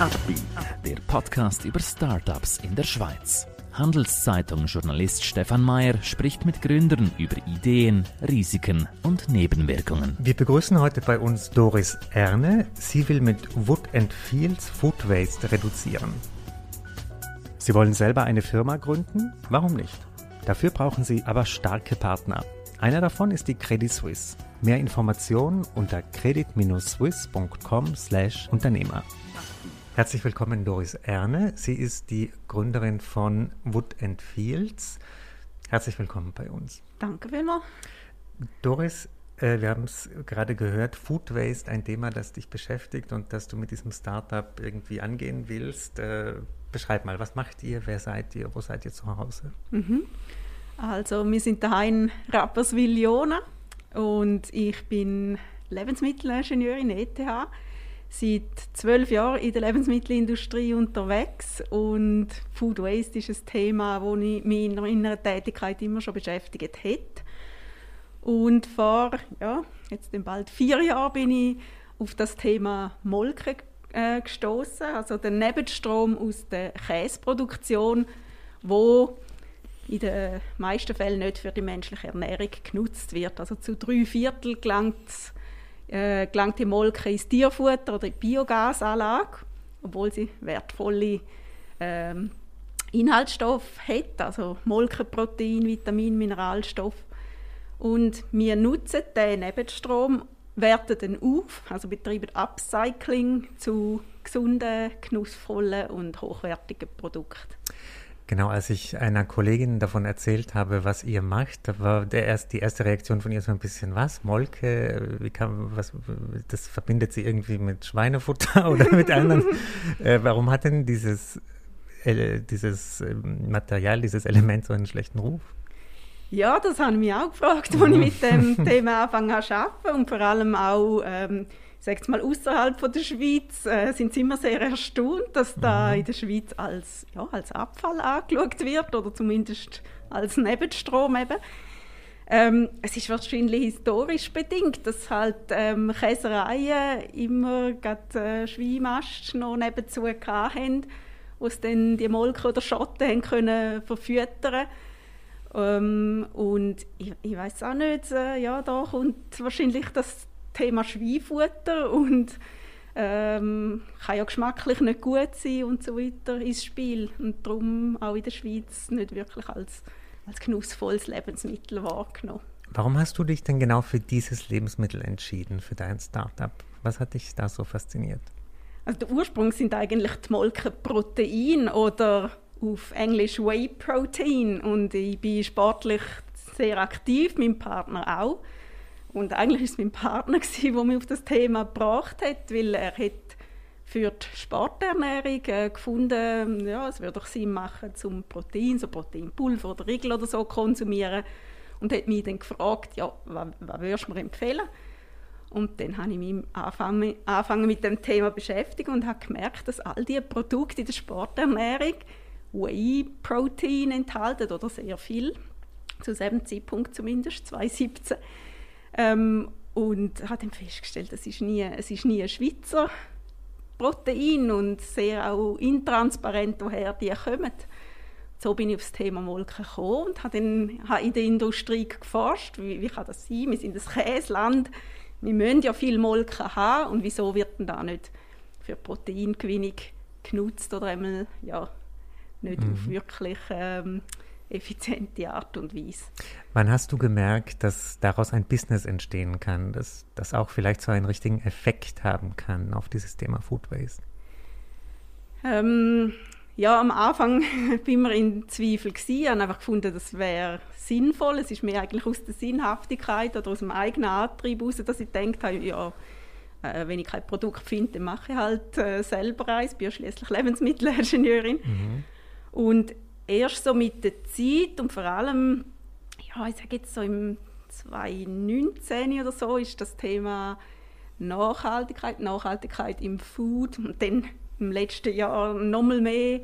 Upbeat, der Podcast über Startups in der Schweiz. Handelszeitung-Journalist Stefan Mayer spricht mit Gründern über Ideen, Risiken und Nebenwirkungen. Wir begrüßen heute bei uns Doris Erne. Sie will mit Wood Fields Food Waste reduzieren. Sie wollen selber eine Firma gründen? Warum nicht? Dafür brauchen Sie aber starke Partner. Einer davon ist die Credit Suisse. Mehr Informationen unter credit-swiss.com/Unternehmer. Herzlich willkommen, Doris Erne. Sie ist die Gründerin von Wood Fields. Herzlich willkommen bei uns. Danke vielmals. Doris, äh, wir haben es gerade gehört, Food Waste, ein Thema, das dich beschäftigt und das du mit diesem Startup irgendwie angehen willst. Äh, beschreib mal, was macht ihr, wer seid ihr, wo seid ihr zu Hause? Mhm. Also wir sind daheim in Rapperswil-Jona und ich bin Lebensmittelingenieurin ETH seit zwölf Jahren in der Lebensmittelindustrie unterwegs und Food Waste ist ein Thema, das mich in meiner Tätigkeit immer schon beschäftigt hat. Und vor ja, jetzt bald vier Jahren bin ich auf das Thema Molke äh, gestoßen, also der Nebenstrom aus der Käseproduktion, wo in den meisten Fällen nicht für die menschliche Ernährung genutzt wird. Also zu drei Viertel gelangt äh, gelangt die Molke ins Tierfutter oder in die Biogasanlage, obwohl sie wertvolle ähm, Inhaltsstoffe hat, also Molkenprotein, Vitamin, Mineralstoff. Und wir nutzen den Nebenstrom, werten den auf, also betreiben Upcycling zu gesunden, genussvollen und hochwertigen Produkten. Genau, als ich einer Kollegin davon erzählt habe, was ihr macht, da war der erst, die erste Reaktion von ihr so ein bisschen, was? Molke? Wie kann, was, das verbindet sie irgendwie mit Schweinefutter oder mit anderen? äh, warum hat denn dieses, äh, dieses ähm, Material, dieses Element so einen schlechten Ruf? Ja, das habe ich mich auch gefragt, als ich mit dem Thema angefangen zu arbeiten und vor allem auch ähm, sage mal, außerhalb der Schweiz äh, sind sie immer sehr erstaunt, dass da mhm. in der Schweiz als, ja, als Abfall angeschaut wird oder zumindest als Nebenstrom eben. Ähm, es ist wahrscheinlich historisch bedingt, dass halt ähm, Käsereien immer gerade äh, Schweinmast noch nebenzu hatten, wo sie dann die Molke oder Schotten haben können verfüttern ähm, und ich, ich weiß auch nicht, äh, ja, da kommt wahrscheinlich das Thema Schweinfutter und ähm, kann ja geschmacklich nicht gut sein und so weiter ins Spiel und darum auch in der Schweiz nicht wirklich als, als genussvolles Lebensmittel wahrgenommen. Warum hast du dich denn genau für dieses Lebensmittel entschieden, für dein Startup? Was hat dich da so fasziniert? Also der Ursprung sind eigentlich die Molkenprotein oder auf Englisch Whey Protein und ich bin sportlich sehr aktiv, mein Partner auch. Und eigentlich war es mein Partner, der mich auf das Thema gebracht hat, weil er hat für die Sporternährung äh, gefunden, ja, es würde doch Sinn machen, zum Protein, so Proteinpulver oder Riegel oder so konsumieren. Und hat mich dann gefragt, ja, was, was würdest du mir empfehlen? Und dann habe ich mich angefangen, mit dem Thema beschäftigt und habe gemerkt, dass all diese Produkte in der Sporternährung Whey-Protein enthalten oder sehr viel, zu diesem Zeitpunkt zumindest, 2017. Ähm, und habe dann festgestellt, es ist nie, es ist nie ein Schweizer Protein und sehr auch intransparent, woher die kommen. So bin ich auf das Thema Molken gekommen und habe dann habe in der Industrie geforscht, wie, wie kann das sein? Wir sind ein Käseland, wir müssen ja viel Molken haben und wieso wird denn da nicht für Proteingewinnung genutzt oder einmal, ja, nicht mhm. auf wirklich ähm, effiziente Art und Weise. Wann hast du gemerkt, dass daraus ein Business entstehen kann, dass das auch vielleicht so einen richtigen Effekt haben kann auf dieses Thema Food Waste? Ähm, ja, am Anfang bin ich in Zweifel Ich habe einfach gefunden, das wäre sinnvoll. Es ist mir eigentlich aus der Sinnhaftigkeit oder aus dem eigenen Antrieb heraus, dass ich gedacht habe, ja, äh, wenn ich kein Produkt finde, dann mache ich halt äh, selber eins. Ich bin ja schließlich Lebensmittelingenieurin. Mhm. Und erst so mit der Zeit und vor allem, ja, ich sage jetzt so im 2019 oder so, ist das Thema Nachhaltigkeit, Nachhaltigkeit im Food und dann im letzten Jahr nochmal mehr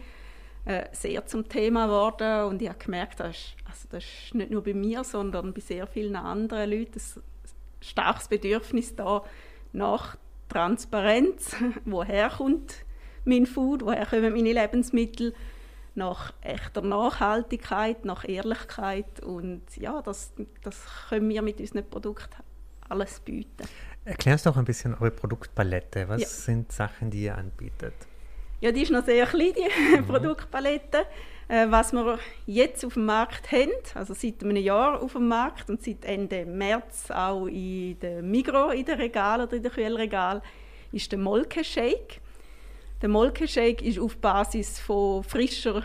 äh, sehr zum Thema geworden. Und ich habe gemerkt, das ist, also das ist nicht nur bei mir, sondern bei sehr vielen anderen Leuten ein starkes Bedürfnis da nach Transparenz, woher kommt mein Food, woher kommen meine Lebensmittel, nach echter Nachhaltigkeit, nach Ehrlichkeit und ja, das, das können wir mit unseren Produkten alles bieten. Erklärst doch ein bisschen eure Produktpalette. Was ja. sind Sachen, die ihr anbietet? Ja, die ist noch sehr klein, die mhm. Produktpalette. Äh, was wir jetzt auf dem Markt haben, also seit einem Jahr auf dem Markt und seit Ende März auch in der Migro in den Regal oder in den Kühlregal, ist der Molke-Shake. Der Molke-Shake ist auf Basis von frischer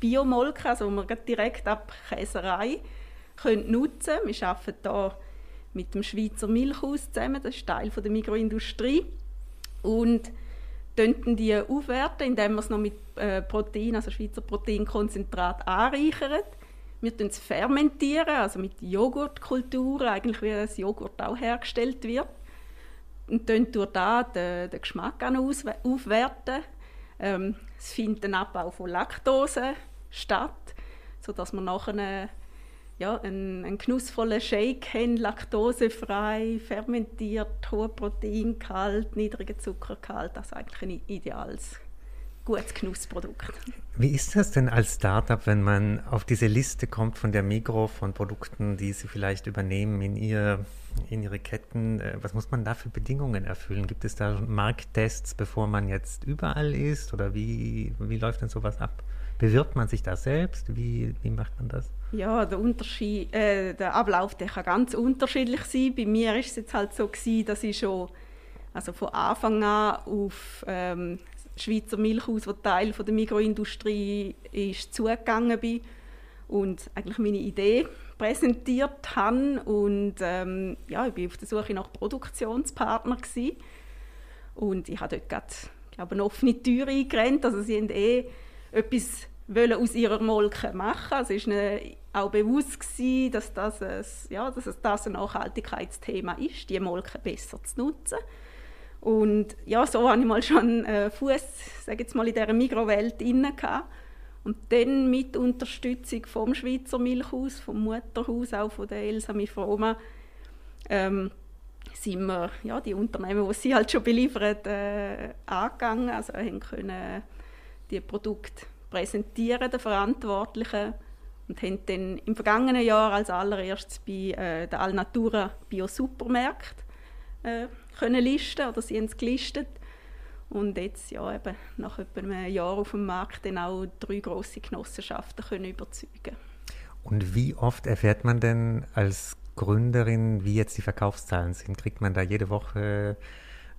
Biomolke, also wir direkt ab Käserei können nutzen. Wir arbeiten hier mit dem Schweizer Milchhaus zusammen, das ist Teil der Mikroindustrie. Und könnten die aufwerten, indem wir es noch mit äh, Protein, also Schweizer Proteinkonzentrat anreichern. Wir es fermentieren, also mit Joghurtkulturen, eigentlich wie das Joghurt auch hergestellt wird. Und dann durch das den, den Geschmack aufwerten. Ähm, es findet ein Abbau von Laktose statt, sodass man nachher ja, einen, einen genussvollen Shake haben, laktosefrei, fermentiert, hoher Proteingehalt, niedriger Zuckergehalt. Also eigentlich ein ideales, gutes Genussprodukt. Wie ist das denn als Startup, wenn man auf diese Liste kommt von der Migro von Produkten, die Sie vielleicht übernehmen in, ihr, in Ihre Ketten? Äh, was muss man da für Bedingungen erfüllen? Gibt es da Markttests, bevor man jetzt überall ist? Oder wie, wie läuft denn sowas ab? Bewirbt man sich da selbst? Wie, wie macht man das? Ja, der, Unterschied, äh, der Ablauf der kann ganz unterschiedlich sein. Bei mir war es jetzt halt so, gewesen, dass ich schon also von Anfang an auf ähm, das Schweizer Milchhaus, das Teil von der Mikroindustrie ist, zugegangen bin und eigentlich meine Idee präsentiert habe. Und ähm, ja, ich war auf der Suche nach Produktionspartnern. Gewesen. Und ich habe dort gerade, glaube eine offene Tür eingerannt. Also sie haben eh etwas wollen aus ihrer Molke machen. Also es war auch bewusst, gewesen, dass, das ein, ja, dass das ein Nachhaltigkeitsthema ist, die Molke besser zu nutzen. Und ja, so hatte ich mal schon äh, Fuß, sage jetzt mal, in dieser Mikrowelt inne Und dann mit Unterstützung vom Schweizer Milchhaus, vom Mutterhaus, auch von der Elsa Mifroma, ähm, sind wir ja, die Unternehmen, die sie halt schon beliefern, äh, angegangen. Also haben können die Produkte präsentieren den Verantwortlichen und haben dann im vergangenen Jahr als allererstes bei äh, der Alnatura Bio-Supermärkte äh, können listen oder sie haben es gelistet und jetzt ja eben nach etwa einem Jahr auf dem Markt dann auch drei große Genossenschaften können überzeugen. Und wie oft erfährt man denn als Gründerin, wie jetzt die Verkaufszahlen sind? Kriegt man da jede Woche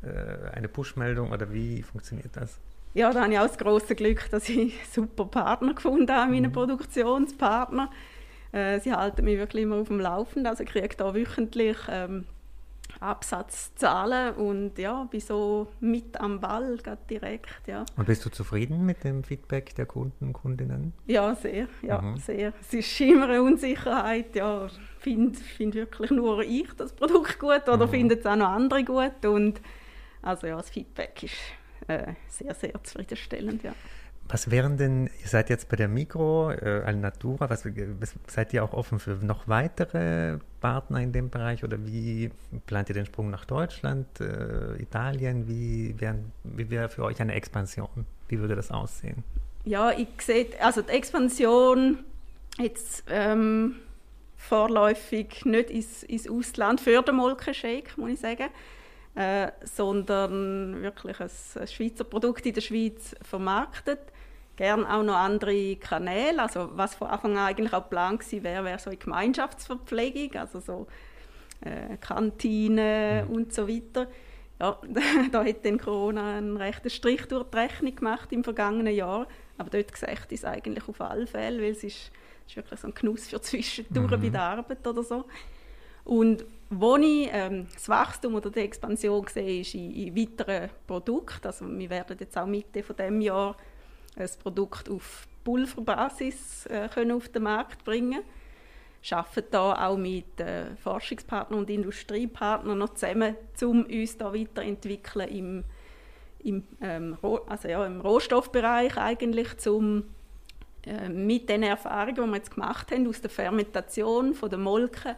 äh, eine Push-Meldung oder wie funktioniert das? ja, da habe ich auch das große Glück, dass ich super Partner gefunden habe, meine mhm. Produktionspartner. Äh, sie halten mich wirklich immer auf dem Laufenden, also ich kriege da wöchentlich ähm, Absatzzahlen und ja, bin so mit am Ball, direkt, ja. Und bist du zufrieden mit dem Feedback der Kunden und Kundinnen? Ja, sehr, ja, mhm. sehr. Es ist immer eine Unsicherheit, ja, finde find wirklich nur ich das Produkt gut oder mhm. finden es auch noch andere gut und also ja, das Feedback ist äh, sehr, sehr zufriedenstellend, ja. Was wären denn, ihr seid jetzt bei der Mikro, äh, Alnatura, was, was, seid ihr auch offen für noch weitere Partner in dem Bereich oder wie plant ihr den Sprung nach Deutschland, äh, Italien? Wie wäre wär für euch eine Expansion? Wie würde das aussehen? Ja, ich sehe, also die Expansion jetzt ähm, vorläufig nicht ins, ins Ausland für den Molkenshake, muss ich sagen äh, sondern wirklich ein, ein, Schweizer Produkt in der Schweiz vermarktet. Gerne auch noch andere Kanäle. Also was von Anfang an eigentlich auch Plan gewesen wäre, wäre so eine Gemeinschaftsverpflegung, also so äh, Kantine mhm. und so weiter. Ja, da hat dann Corona einen rechten Strich durch die Rechnung gemacht im vergangenen Jahr. Aber dort gesagt ist eigentlich auf alle Fälle, weil es ist, ist wirklich so ein Genuss für zwischendurch mhm. bei der Arbeit oder so. Und wo ich ähm, das Wachstum oder die Expansion sehe, ist in, in weiteren Produkten. Also wir werden jetzt auch Mitte von dem Jahr ein Produkt auf Pulverbasis äh, können auf den Markt bringen. Wir arbeiten da auch mit äh, Forschungspartnern und Industriepartnern noch zusammen, um uns da weiterentwickeln im, im, ähm, also ja, im Rohstoffbereich eigentlich, um äh, mit den Erfahrungen, die wir jetzt gemacht haben aus der Fermentation von der Molke,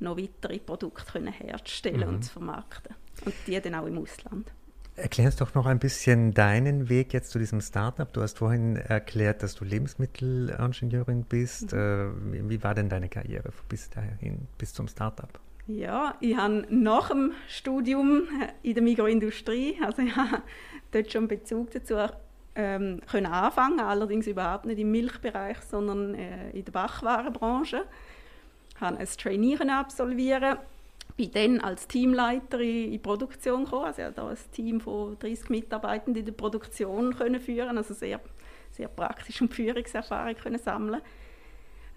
noch weitere Produkte können herstellen mhm. und zu vermarkten. Und die dann auch im Ausland. Erklär uns doch noch ein bisschen deinen Weg jetzt zu diesem Startup. Du hast vorhin erklärt, dass du Lebensmittelingenieurin bist. Mhm. Äh, wie war denn deine Karriere bis dahin, bis zum Startup? Ja, ich habe nach dem Studium in der Mikroindustrie, also ich habe dort schon Bezug dazu ähm, können anfangen, allerdings überhaupt nicht im Milchbereich, sondern äh, in der Bachwarenbranche. Ich habe ein Trainee absolvieren, bin dann als Teamleiter in die Produktion gekommen, also ich habe da ein Team von 30 Mitarbeitenden in der Produktion können führen, also sehr, sehr praktisch und Führungserfahrung können sammeln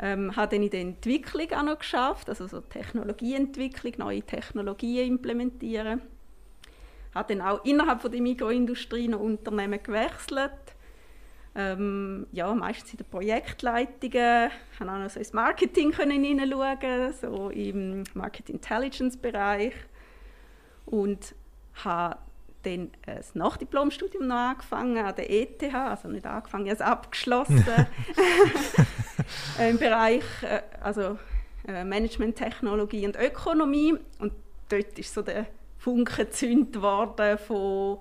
ähm, habe dann in der Entwicklung auch noch geschafft, also so Technologieentwicklung, neue Technologien implementieren. Habe dann auch innerhalb von der Mikroindustrie noch Unternehmen gewechselt. Ähm, ja, meistens in den Projektleitungen. Konnte auch noch so ins Marketing hineinschauen, so im Market Intelligence Bereich. Und habe dann ein Nachdiplomstudium noch angefangen an der ETH, also nicht angefangen, also abgeschlossen im Bereich äh, also äh, Management-Technologie und Ökonomie und dort ist so der Funke gezündet worden von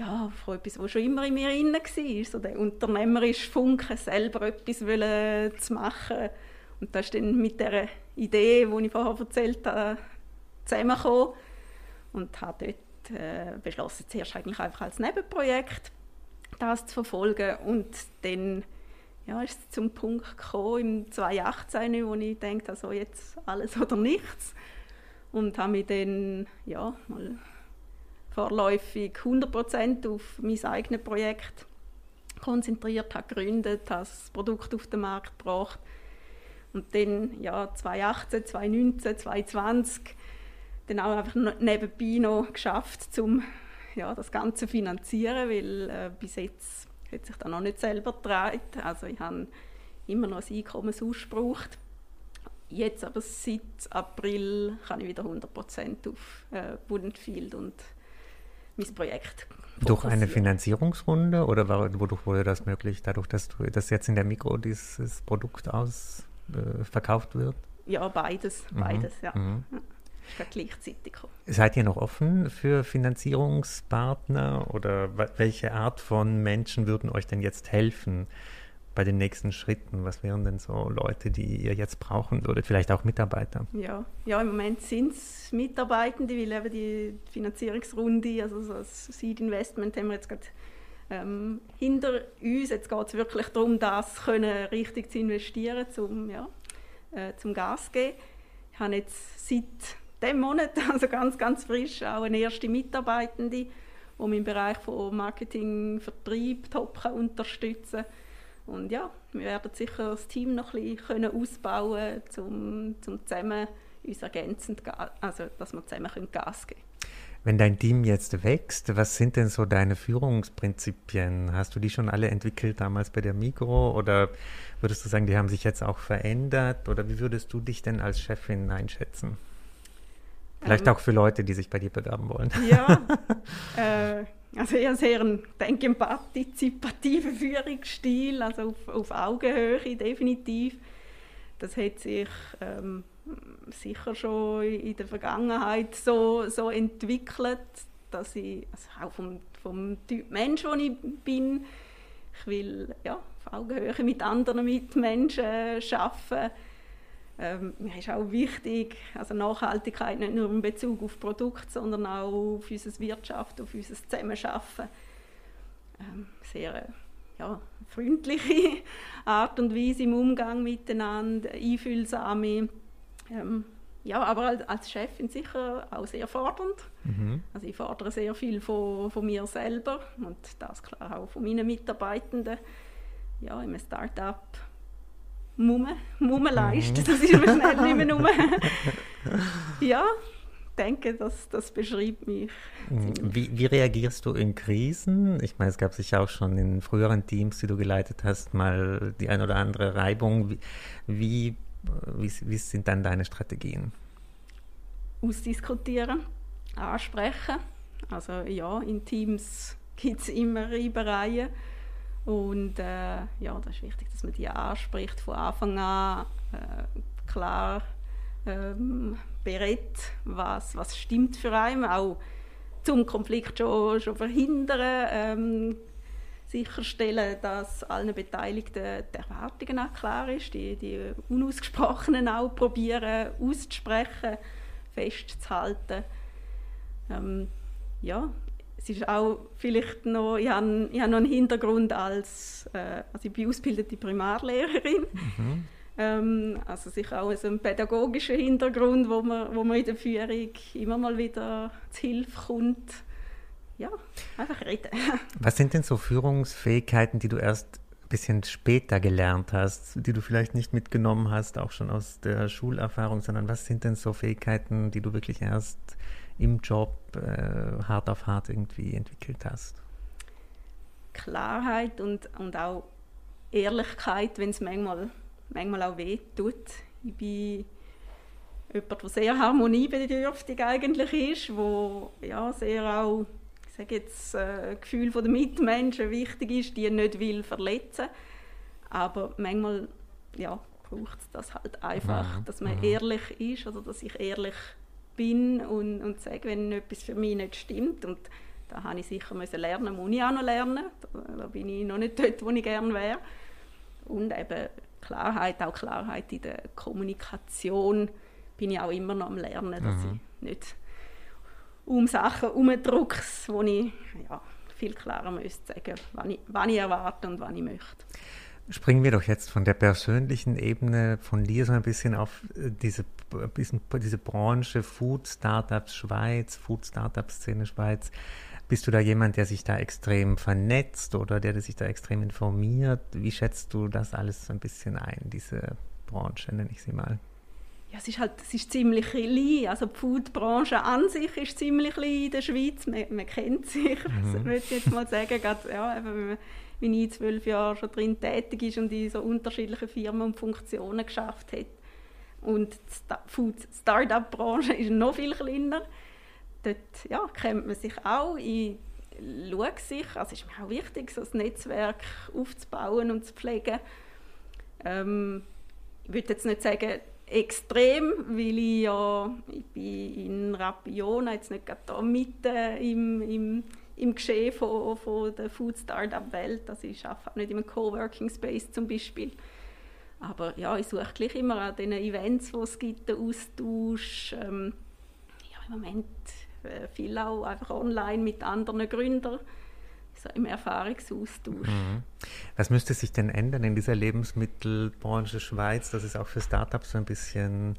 ja, von etwas, was schon immer in mir drin war, so der unternehmerische Funke, selber etwas zu machen. Und das ist dann mit der Idee, die ich vorher erzählt habe, zusammengekommen. Und habe dort äh, beschlossen, zuerst eigentlich einfach als Nebenprojekt das zu verfolgen. Und dann ja, ist es zum Punkt gekommen, im 2018, wo ich denke, also jetzt alles oder nichts. Und habe mich dann ja, mal vorläufig 100% auf mein eigenes Projekt konzentriert, habe gegründet, habe das Produkt auf den Markt gebracht und dann ja, 2018, 2019, 2020 dann auch einfach nebenbei noch geschafft, um ja, das Ganze zu finanzieren, weil äh, bis jetzt hat sich das noch nicht selber getragen. Also ich habe immer noch ein Einkommensausspruch. Jetzt aber seit April kann ich wieder 100% auf äh, Wundfield und mein Projekt Durch eine Finanzierungsrunde oder wodurch wurde das möglich, dadurch, dass, du, dass jetzt in der Mikro dieses Produkt aus äh, verkauft wird? Ja, beides, mhm. beides, ja. Mhm. ja gleichzeitig kommen. Seid ihr noch offen für Finanzierungspartner oder welche Art von Menschen würden euch denn jetzt helfen bei den nächsten Schritten? Was wären denn so Leute, die ihr jetzt brauchen würdet? Vielleicht auch Mitarbeiter? Ja, ja im Moment sind es Mitarbeitende, weil eben die Finanzierungsrunde, also das Seed Investment haben wir jetzt gerade ähm, hinter uns. Jetzt geht es wirklich darum, das können richtig zu investieren, zum, ja, äh, zum Gas zu geben. Ich habe jetzt seit diesem Monat, also ganz, ganz frisch, auch eine erste Mitarbeitende, die mich im Bereich von Marketing, Vertrieb, Top unterstützen Und ja, wir werden sicher das Team noch ein bisschen ausbauen können, um, um zusammen uns ergänzend, also dass wir zusammen Gas geben können. Wenn dein Team jetzt wächst, was sind denn so deine Führungsprinzipien? Hast du die schon alle entwickelt damals bei der Migro oder würdest du sagen, die haben sich jetzt auch verändert oder wie würdest du dich denn als Chefin einschätzen? Vielleicht ähm, auch für Leute, die sich bei dir bewerben wollen. Ja, äh, also eher sehr ein, denke ich, partizipativer Führungsstil, also auf, auf Augenhöhe definitiv. Das hat sich ähm, sicher schon in der Vergangenheit so, so entwickelt, dass ich, also auch vom, vom Typ Mensch, der ich bin, ich will ja, auf Augenhöhe mit anderen Mitmenschen arbeiten ähm, mir ist auch wichtig, also Nachhaltigkeit nicht nur in Bezug auf Produkt, sondern auch auf unsere Wirtschaft, auf unser Zusammenarbeiten. Ähm, sehr ja, freundliche Art und Weise im Umgang miteinander, einfühlsame. Ähm, ja, aber als Chefin sicher auch sehr fordernd. Mhm. Also ich fordere sehr viel von, von mir selber und das klar auch von meinen Mitarbeitenden. Ja, im Start-up Mumme, Mumme leisten. Das ist mir schnell nicht mehr nur. ja, ich denke, das, das beschreibt mich. Mhm. Wie, wie, reagierst du in Krisen? Ich meine, es gab sicher auch schon in früheren Teams, die du geleitet hast, mal die ein oder andere Reibung. Wie, wie, wie, wie sind dann deine Strategien? Ausdiskutieren, ansprechen. Also ja, in Teams gibt es immer Reibereien und äh, ja, das ist wichtig, dass man die anspricht von Anfang an, äh, klar ähm, berät, was, was stimmt für einen, auch zum Konflikt schon, schon verhindern, ähm, sicherstellen, dass allen Beteiligten die Erwartungen auch klar ist, die, die unausgesprochenen auch probieren auszusprechen, festzuhalten. Ähm, ja, es ist auch vielleicht noch, ich habe, ich habe noch einen Hintergrund als, äh, also ich bin ausgebildete Primarlehrerin, mhm. ähm, also sicher auch so einen pädagogischen Hintergrund, wo man, wo man in der Führung immer mal wieder zu Hilfe kommt. Ja, einfach reden. Was sind denn so Führungsfähigkeiten, die du erst ein bisschen später gelernt hast, die du vielleicht nicht mitgenommen hast, auch schon aus der Schulerfahrung, sondern was sind denn so Fähigkeiten, die du wirklich erst im Job äh, hart auf hart irgendwie entwickelt hast? Klarheit und, und auch Ehrlichkeit, wenn es manchmal, manchmal auch weh tut. Ich bin jemand, der sehr harmoniebedürftig eigentlich ist, wo ja, sehr auch ich sage jetzt, äh, Gefühl der Mitmenschen wichtig ist, die nicht will verletzen. Aber manchmal ja, braucht es das halt einfach, mhm. dass man mhm. ehrlich ist oder dass ich ehrlich bin und, und sage, wenn etwas für mich nicht stimmt. Und da habe ich sicher müssen lernen, muss ich auch noch lernen. Da, da bin ich noch nicht dort, wo ich gerne wäre. Und eben Klarheit, auch Klarheit in der Kommunikation bin ich auch immer noch am Lernen, dass mhm. ich nicht um Sachen herumdrucke, wo ich ja, viel klarer müsste sagen, was ich, was ich erwarte und was ich möchte. Springen wir doch jetzt von der persönlichen Ebene von dir so ein bisschen auf äh, diese, diese Branche Food Startups Schweiz, Food Startup Szene Schweiz. Bist du da jemand, der sich da extrem vernetzt oder der sich da extrem informiert? Wie schätzt du das alles so ein bisschen ein, diese Branche, nenne ich sie mal? Ja, es ist halt, es ist ziemlich klein. Also die Foodbranche an sich ist ziemlich klein in der Schweiz. Man, man kennt sich, mhm. würde ich jetzt mal sagen. Gerade, ja, wenn man wie ich zwölf Jahre schon drin tätig ist und in so unterschiedlichen Firmen und Funktionen geschafft hat. Und die Food-Startup-Branche ist noch viel kleiner. Dort ja, kennt man sich auch. Ich schaue sich, also es ist mir auch wichtig, so ein Netzwerk aufzubauen und zu pflegen. Ähm, ich würde jetzt nicht sagen, extrem, weil ich ja, ich bin in Rapiona jetzt nicht gerade da mitten im, im im Geschehen von, von der Food Startup Welt. Also ich arbeite nicht in einem Coworking Space zum Beispiel. Aber ja, ich suche gleich immer an den Events, die es gibt, den Austausch. Ähm, ja, im Moment äh, viel auch einfach online mit anderen Gründern, so im Erfahrungsaustausch. Mhm. Was müsste sich denn ändern in dieser Lebensmittelbranche Schweiz, dass es auch für Startups so ein bisschen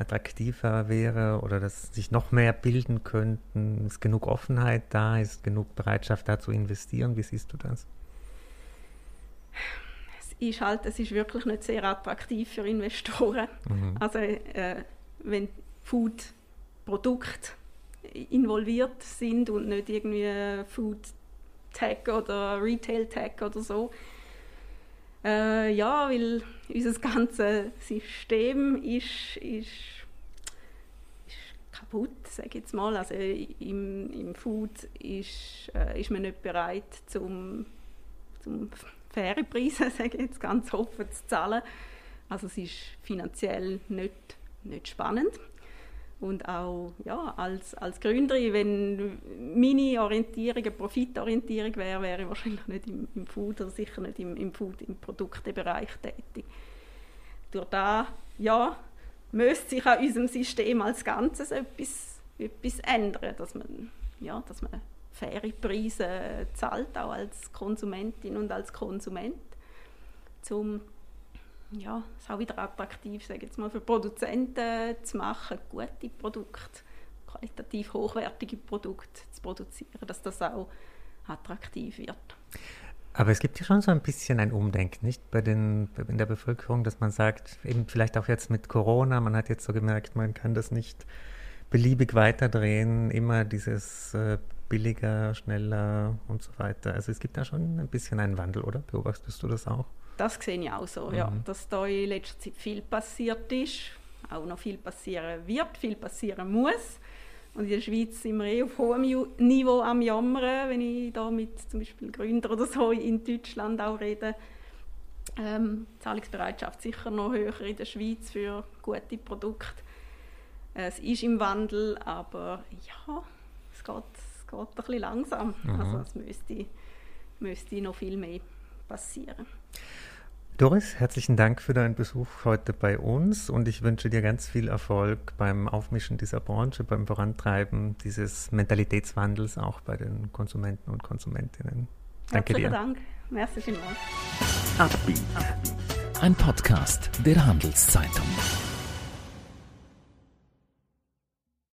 attraktiver wäre oder dass sich noch mehr bilden könnten? Ist genug Offenheit da? Ist genug Bereitschaft da zu investieren? Wie siehst du das? Es ist halt, es ist wirklich nicht sehr attraktiv für Investoren. Mhm. Also äh, wenn Food-Produkte involviert sind und nicht irgendwie Food Tech oder Retail Tech oder so, äh, ja, weil unser ganzes System ist, ist, ist kaputt, sage ich jetzt mal. Also im, im Food ist, äh, ist man nicht bereit, zum, zum faire Preise, sage ich jetzt ganz offen, zu zahlen. Also es ist finanziell nicht, nicht spannend und auch ja, als, als Gründerin, wenn meine Orientierung eine Profitorientierung wäre, wäre ich wahrscheinlich nicht im, im Food oder sicher nicht im, im Food, im Produktebereich tätig. Durch da ja, müsste sich an unserem System als Ganzes etwas, etwas ändern, dass man, ja, dass man faire Preise zahlt, auch als Konsumentin und als Konsument, um ja, es auch wieder attraktiv, sage jetzt mal, für Produzenten zu machen, gute Produkte, qualitativ hochwertige Produkte zu produzieren, dass das auch attraktiv wird. Aber es gibt ja schon so ein bisschen ein Umdenken, nicht bei den in der Bevölkerung, dass man sagt, eben vielleicht auch jetzt mit Corona, man hat jetzt so gemerkt, man kann das nicht beliebig weiterdrehen, immer dieses äh, billiger, schneller und so weiter. Also es gibt da schon ein bisschen einen Wandel, oder? Beobachtest du das auch? Das sehe ich auch so, mhm. ja, dass da in letzter Zeit viel passiert ist, auch noch viel passieren wird, viel passieren muss. Und in der Schweiz sind wir eh auf hohem Niveau am Jammern, wenn ich da mit zum Beispiel Gründern oder so in Deutschland auch rede. Ähm, Zahlungsbereitschaft sicher noch höher in der Schweiz für gute Produkte. Es ist im Wandel, aber ja, es geht, es geht ein bisschen langsam. Mhm. Also es müsste, müsste noch viel mehr passieren. Doris, herzlichen Dank für deinen Besuch heute bei uns und ich wünsche dir ganz viel Erfolg beim Aufmischen dieser Branche, beim Vorantreiben dieses Mentalitätswandels auch bei den Konsumenten und Konsumentinnen. Danke Herzlichen dir. Dank. Merci vielmals. Ein Podcast der Handelszeitung.